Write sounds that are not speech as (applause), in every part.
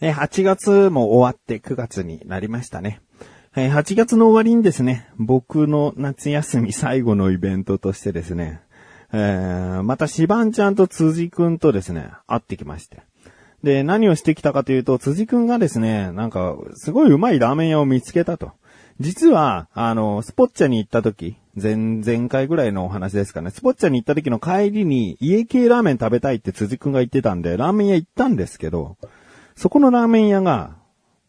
え8月も終わって9月になりましたね。え8月の終わりにですね、僕の夏休み最後のイベントとしてですね、えーまたシバンちゃんと辻くんとですね、会ってきまして。で、何をしてきたかというと、辻くんがですね、なんか、すごいうまいラーメン屋を見つけたと。実は、あの、スポッチャに行った時、前、前回ぐらいのお話ですかね。スポッチャに行った時の帰りに、家系ラーメン食べたいって辻くんが言ってたんで、ラーメン屋行ったんですけど、そこのラーメン屋が、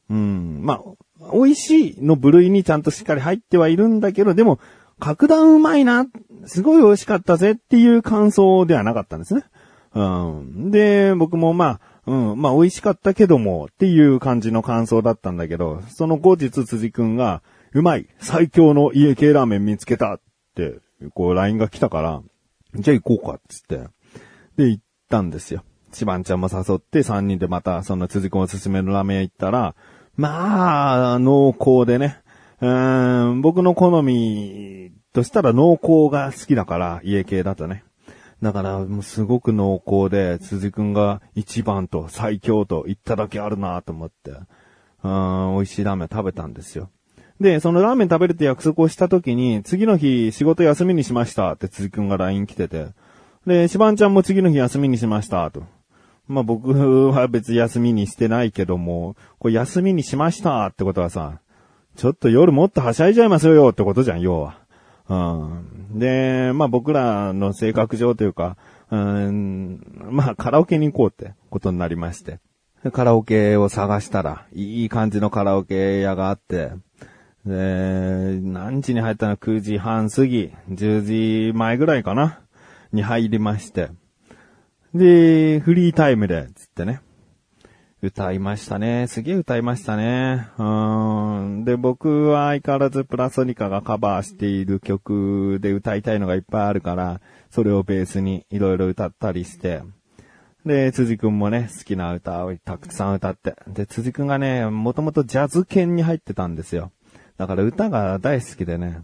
うん、まあ、美味しいの部類にちゃんとしっかり入ってはいるんだけど、でも、格段うまいな、すごい美味しかったぜっていう感想ではなかったんですね。うん。で、僕もまあ、うん、まあ美味しかったけどもっていう感じの感想だったんだけど、その後日辻くんが、うまい、最強の家系ラーメン見つけたって、こう LINE が来たから、じゃあ行こうかっつって。で、行ったんですよ。シバンちゃんも誘って3人でまたその辻くんおすすめのラーメン屋行ったら、まあ、濃厚でね。うん、僕の好みとしたら濃厚が好きだから、家系だとね。だから、もうすごく濃厚で、辻くんが一番と最強と言っただけあるなと思って、うん、美味しいラーメン食べたんですよ。で、そのラーメン食べるって約束をした時に、次の日仕事休みにしましたって辻くんが LINE 来てて、で、しばんちゃんも次の日休みにしましたと。まあ僕は別に休みにしてないけども、これ休みにしましたってことはさ、ちょっと夜もっとはしゃいじゃいますよってことじゃん、要は。うん。で、まあ僕らの性格上というか、うん、まあカラオケに行こうってことになりまして。カラオケを探したら、いい感じのカラオケ屋があって、で、何時に入ったの ?9 時半過ぎ、10時前ぐらいかな？に入りまして。で、フリータイムで、つってね。歌いましたね。すげえ歌いましたね。うん。で、僕は相変わらずプラソニカがカバーしている曲で歌いたいのがいっぱいあるから、それをベースにいろいろ歌ったりして。で、辻くんもね、好きな歌をたくさん歌って。で、辻くんがね、もともとジャズ犬に入ってたんですよ。だから歌が大好きでね、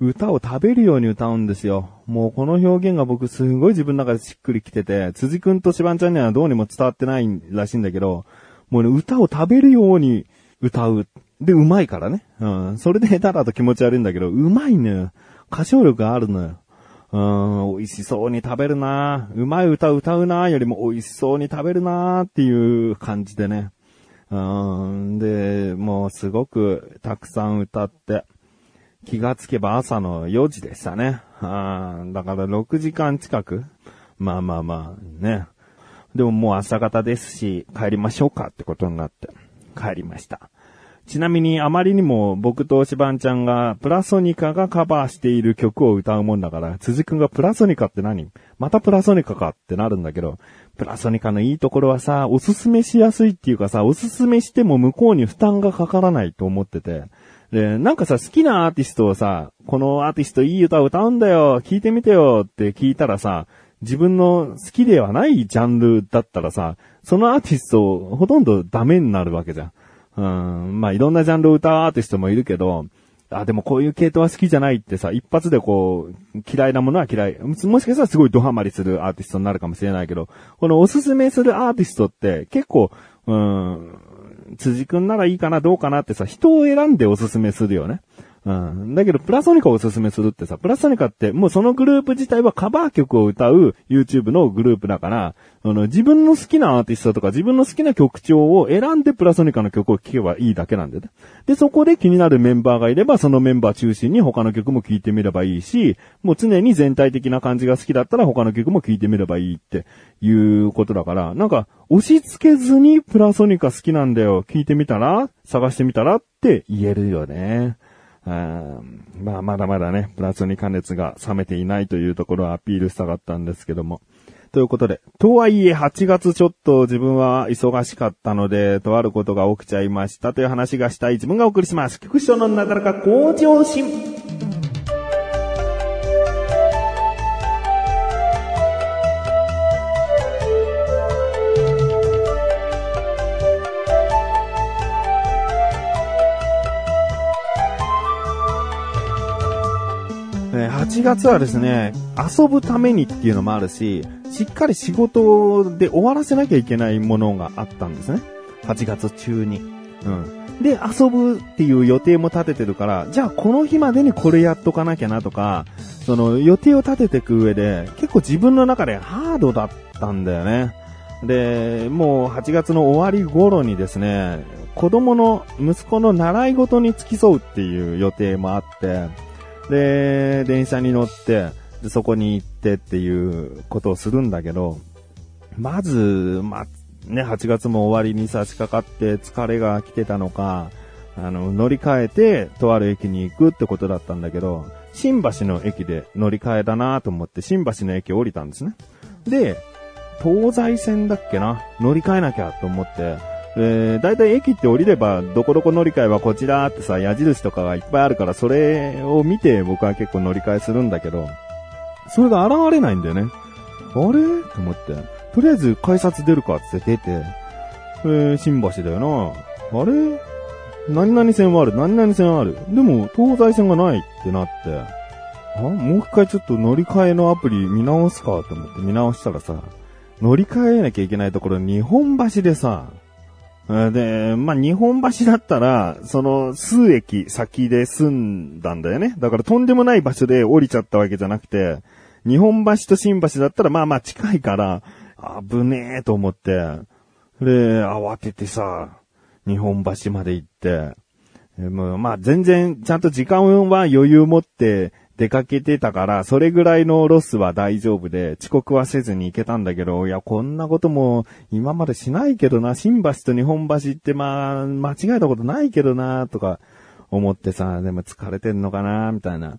歌を食べるように歌うんですよ。もうこの表現が僕すごい自分の中でしっくりきてて、辻くんとしばんちゃんにはどうにも伝わってないらしいんだけど、もうね、歌を食べるように歌う。で、うまいからね。うん。それで下手だと気持ち悪いんだけど、うまいのよ。歌唱力があるのよ。うん、美味しそうに食べるなうまい歌歌うなよりも美味しそうに食べるなっていう感じでね。うん、で、もうすごくたくさん歌って、気がつけば朝の4時でしたね。あだから6時間近くまあまあまあね。でももう朝方ですし、帰りましょうかってことになって、帰りました。ちなみにあまりにも僕としばんちゃんがプラソニカがカバーしている曲を歌うもんだから、辻くんがプラソニカって何？またプラソニカかってなるんだけど、プラソニカのいいところはさ、おすすめしやすいっていうかさ、おすすめしても向こうに負担がかからないと思ってて、で、なんかさ、好きなアーティストをさ、このアーティストいい歌を歌うんだよ、聞いてみてよって聞いたらさ、自分の好きではないジャンルだったらさ、そのアーティストほとんどダメになるわけじゃん。うん、まあいろんなジャンルを歌うアーティストもいるけど、あ、でもこういう系統は好きじゃないってさ、一発でこう、嫌いなものは嫌い。もしかしたらすごいドハマりするアーティストになるかもしれないけど、このおすすめするアーティストって結構、うん、辻くんならいいかな、どうかなってさ、人を選んでおすすめするよね。うん。だけど、プラソニカをおすすめするってさ、プラソニカって、もうそのグループ自体はカバー曲を歌う YouTube のグループだから、あの、自分の好きなアーティストとか自分の好きな曲調を選んでプラソニカの曲を聴けばいいだけなんだよね。で、そこで気になるメンバーがいれば、そのメンバー中心に他の曲も聴いてみればいいし、もう常に全体的な感じが好きだったら他の曲も聴いてみればいいっていうことだから、なんか、押し付けずにプラソニカ好きなんだよ、聴いてみたら？探してみたら？って言えるよね。うんまあ、まだまだね、プラスに関熱が冷めていないというところはアピールしたかったんですけども。ということで、とはいえ8月ちょっと自分は忙しかったので、とあることが起きちゃいましたという話がしたい自分がお送りします。菊池のなだらか向上心。8月はですね、遊ぶためにっていうのもあるし、しっかり仕事で終わらせなきゃいけないものがあったんですね。8月中に。うん。で、遊ぶっていう予定も立ててるから、じゃあこの日までにこれやっとかなきゃなとか、その予定を立てていく上で、結構自分の中でハードだったんだよね。で、もう8月の終わり頃にですね、子供の、息子の習い事に付き添うっていう予定もあって、で、電車に乗って、でそこに行ってっていうことをするんだけど、まず、ま、ね、8月も終わりに差し掛かって疲れが来てたのか、あの、乗り換えて、とある駅に行くってことだったんだけど、新橋の駅で乗り換えだなと思って、新橋の駅降りたんですね。で、東西線だっけな？乗り換えなきゃと思って、えー、だいたい駅って降りれば、どこどこ乗り換えはこちらってさ、矢印とかがいっぱいあるから、それを見て僕は結構乗り換えするんだけど、それが現れないんだよね。あれ？と思って。とりあえず改札出るかって出て、えー、新橋だよな。あれ？何々線はある、何々線ある。でも、東西線がないってなって、あもう一回ちょっと乗り換えのアプリ見直すかと思って見直したらさ、乗り換えなきゃいけないところ日本橋でさ、で、まあ、日本橋だったら、その、数駅先で住んだんだよね。だからとんでもない場所で降りちゃったわけじゃなくて、日本橋と新橋だったらまあまあ近いから、危ねえと思って、で、慌ててさ、日本橋まで行って、もうまあ全然ちゃんと時間は余裕持って出かけてたから、それぐらいのロスは大丈夫で、遅刻はせずに行けたんだけど、いや、こんなことも今までしないけどな、新橋と日本橋ってまあ、間違えたことないけどな、とか思ってさ、でも疲れてんのかな、みたいな。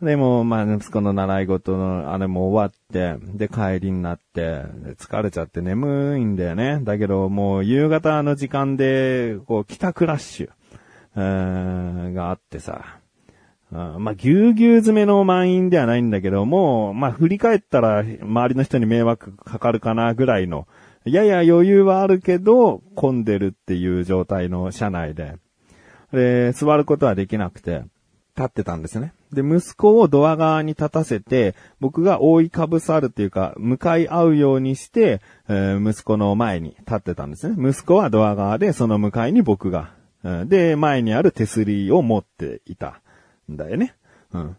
でも、まあ、息子の習い事のあれも終わって、で、帰りになって、疲れちゃって眠いんだよね。だけど、もう夕方の時間で、こう、帰宅ラッシュ、があってさ、うんまあ、ぎゅうぎゅう詰めの満員ではないんだけども、まあ、振り返ったら周りの人に迷惑かかるかなぐらいの、やや余裕はあるけど、混んでるっていう状態の車内で、で、座ることはできなくて、立ってたんですね。で、息子をドア側に立たせて、僕が覆いかぶさるっていうか、向かい合うようにして、えー息子の前に立ってたんですね。息子はドア側で、その向かいに僕が。で、前にある手すりを持っていただよね。うん。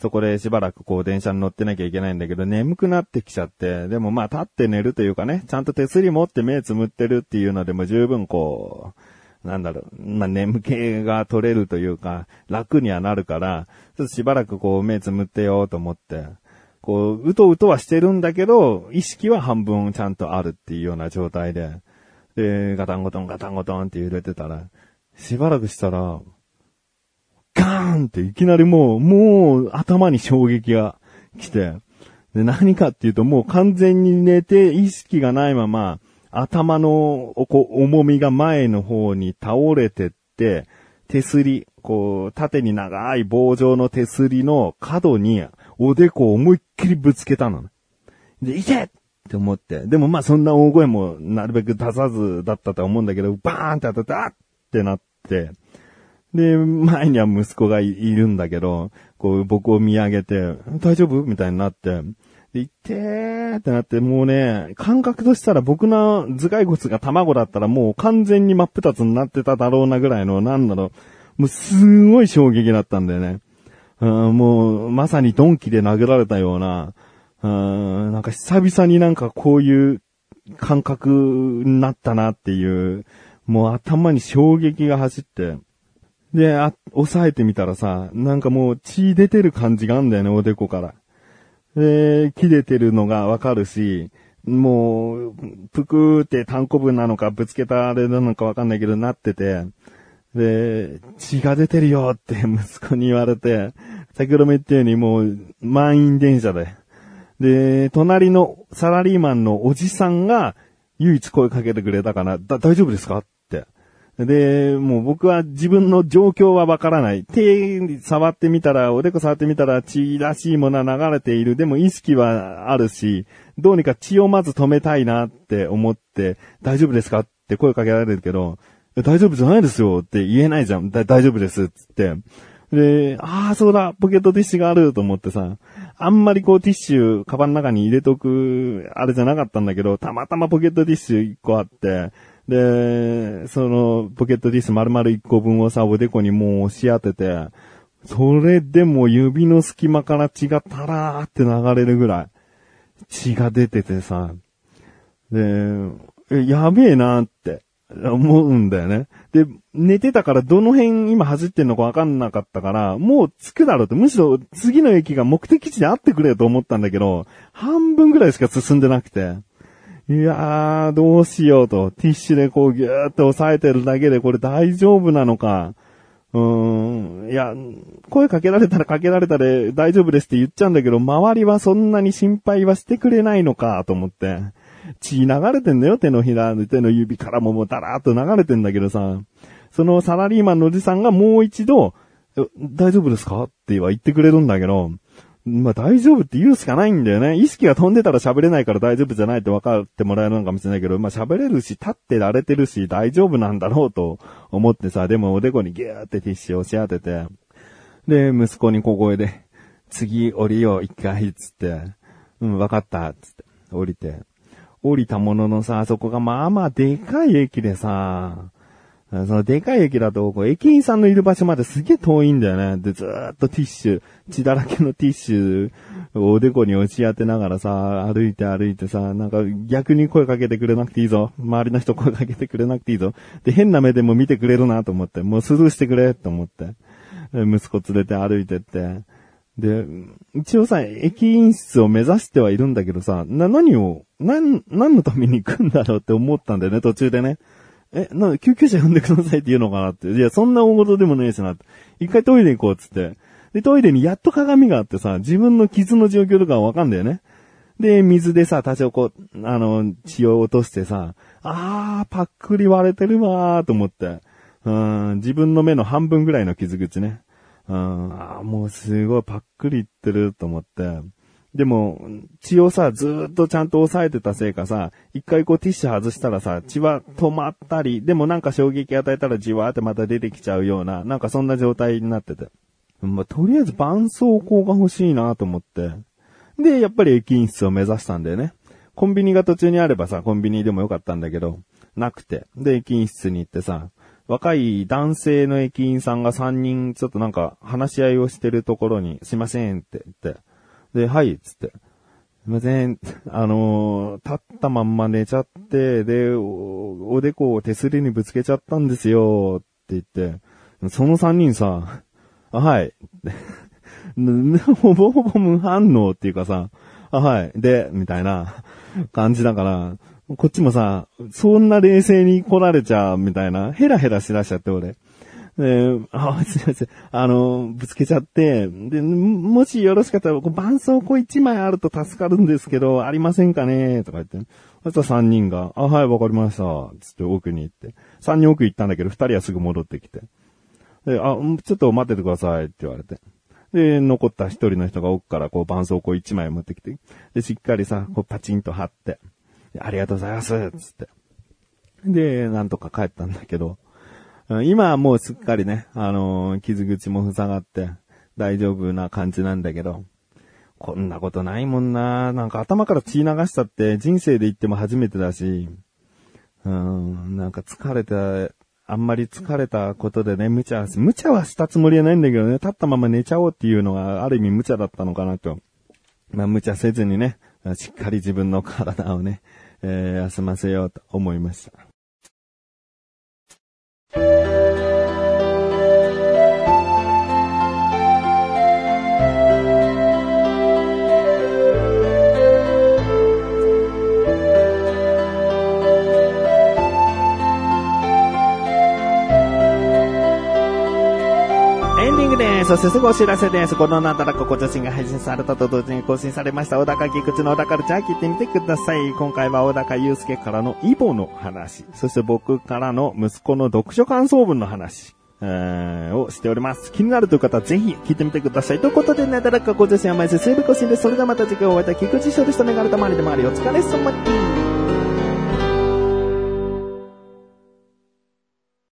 そこでしばらくこう電車に乗ってなきゃいけないんだけど、眠くなってきちゃって、でもまあ立って寝るというかね、ちゃんと手すり持って目つむってるっていうのでも十分こう、なんだろう、まあ眠気が取れるというか、楽にはなるから、ちょっとしばらくこう目つむってようと思って、こう、うとうとはしてるんだけど、意識は半分ちゃんとあるっていうような状態で、で、ガタンゴトンガタンゴトンって揺れてたら、しばらくしたら、ガーンっていきなりもう、もう頭に衝撃が来て、で、何かっていうともう完全に寝て意識がないまま、頭のこう重みが前の方に倒れてって、手すり、こう、縦に長い棒状の手すりの角におでこを思いっきりぶつけたのね。で、いけって思って。でもまあそんな大声もなるべく出さずだったと思うんだけど、バーンって当たって、あってなって、で、前には息子がいるんだけど、こう僕を見上げて、大丈夫？みたいになって、で、いってーってなって、もうね、感覚としたら僕の頭蓋骨が卵だったらもう完全に真っ二つになってただろうなぐらいの、なんだろう、もうすごい衝撃だったんだよね。うんもう、まさにドンキで殴られたような、うんなんか久々になんかこういう感覚になったなっていう、もう頭に衝撃が走って、で、あ、押さえてみたらさ、なんかもう血出てる感じがあんだよね、おでこから。で、切れてるのがわかるし、もう、ぷくーって単行分なのかぶつけたあれなのかわかんないけどなってて、で、血が出てるよって (laughs) 息子に言われて、先ほども言ったようにもう満員電車で。で、隣のサラリーマンのおじさんが唯一声かけてくれたかな、だ、大丈夫ですか？で、もう僕は自分の状況はわからない。手触ってみたら、おでこ触ってみたら血らしいものは流れている。でも意識はあるし、どうにか血をまず止めたいなって思って、大丈夫ですかって声かけられるけど、大丈夫じゃないですよって言えないじゃん。大丈夫ですっつって。で、ああ、そうだ、ポケットティッシュがあると思ってさ、あんまりこうティッシュ、カバンの中に入れとく、あれじゃなかったんだけど、たまたまポケットティッシュ1個あって、で、その、ポケットティッシュ丸々1個分をさ、おでこにもう押し当てて、それでも指の隙間から血がタラーって流れるぐらい、血が出ててさ、で、やべえなって思うんだよね。で、寝てたからどの辺今走ってんのかわかんなかったから、もう着くだろうって、むしろ次の駅が目的地で会ってくれよと思ったんだけど、半分ぐらいしか進んでなくて、いやー、どうしようと、ティッシュでこうギューって押さえてるだけでこれ大丈夫なのか、うーん、いや、声かけられたらかけられたで大丈夫ですって言っちゃうんだけど、周りはそんなに心配はしてくれないのかと思って。血流れてんだよ、手のひら、手の指からももうダラーっと流れてんだけどさ、そのサラリーマンのおじさんがもう一度、大丈夫ですか？っては言ってくれるんだけど、まあ大丈夫って言うしかないんだよね。意識が飛んでたら喋れないから大丈夫じゃないって分かってもらえるのかもしれないけど、まあ喋れるし、立ってられてるし、大丈夫なんだろうと思ってさ、でもおでこにギューってティッシュを押し当てて、で、息子に小声で、次降りよう一回、つって、うん、分かった、つって、降りて。降りたもののさ、そこがまあまあでかい駅でさ、そのでかい駅だと、こう駅員さんのいる場所まですげえ遠いんだよね。で、ずーっとティッシュ、血だらけのティッシュをおでこに押し当てながらさ、歩いて歩いてさ、なんか逆に声かけてくれなくていいぞ。周りの人声かけてくれなくていいぞ。で、変な目でも見てくれるなと思って、もうスルーしてくれと思って。息子連れて歩いてって。で、一応さ、駅員室を目指してはいるんだけどさ、な、何を、何、何のために行くんだろうって思ったんだよね、途中でね。え、な、救急車呼んでくださいって言うのかなって。いや、そんな大事でもねえしなって。一回トイレ行こうっつって。で、トイレにやっと鏡があってさ、自分の傷の状況とかわかんだよね。で、水でさ、多少こう、あの、血を落としてさ、あー、パックリ割れてるわーと思って。うん、自分の目の半分ぐらいの傷口ね。うん、あもうすごいパックリいってると思って。でも、血をさ、ずっとちゃんと抑えてたせいかさ、一回こうティッシュ外したらさ、血は止まったり、でもなんか衝撃与えたらじわーってまた出てきちゃうような、なんかそんな状態になってて。まあ、とりあえず絆創膏が欲しいなと思って。で、やっぱり駅員室を目指したんだよね。コンビニが途中にあればさ、コンビニでもよかったんだけど、なくて。で、駅員室に行ってさ、若い男性の駅員さんが3人ちょっとなんか話し合いをしてるところに、すいませんって言って、で、はい、つって、すいません、(laughs) あのー、立ったまんま寝ちゃって、でお、おでこを手すりにぶつけちゃったんですよ、って言って、その3人さ、あ、はい、(laughs) ほぼほぼ無反応っていうかさ、あ、はい、で、みたいな感じだから、こっちもさ、そんな冷静に来られちゃうみたいな、ヘラヘラしだしちゃって俺。で、あ、すいません。あの、ぶつけちゃって、で、もしよろしかったら、こう絆創膏一枚あると助かるんですけど、ありませんかね？とか言って。そしたら三人が、あ、はい、わかりました。つって奥に行って。三人奥行ったんだけど、二人はすぐ戻ってきて。で、あ、ちょっと待っててくださいって言われて。で、残った一人の人が奥からこう絆創膏一枚持ってきて、で、しっかりさ、こうパチンと貼って。ありがとうございます、つって。で、なんとか帰ったんだけど、今はもうすっかりね、あのー、傷口も塞がって、大丈夫な感じなんだけど、こんなことないもんななんか頭から血流したって人生で言っても初めてだし、うん、なんか疲れた、あんまり疲れたことでね、無茶、無茶はしたつもりはないんだけどね、立ったまま寝ちゃおうっていうのがある意味無茶だったのかなと。まあ無茶せずにね、しっかり自分の体をね、えー、休ませようと思いました。そしてすぐお知らせです。このなだらかご女子が配信されたと同時に更新されました、小高菊池の小高ルチャー聞いてみてください。今回は小高祐介からのイボの話、そして僕からの息子の読書感想文の話。をしております。気になるという方はぜひ聞いてみてください。ということで、なだらかご女子は毎週水曜日更新です。それではまた次回お会いいた菊池翔でした。メガネたまりでもありお疲れ様です。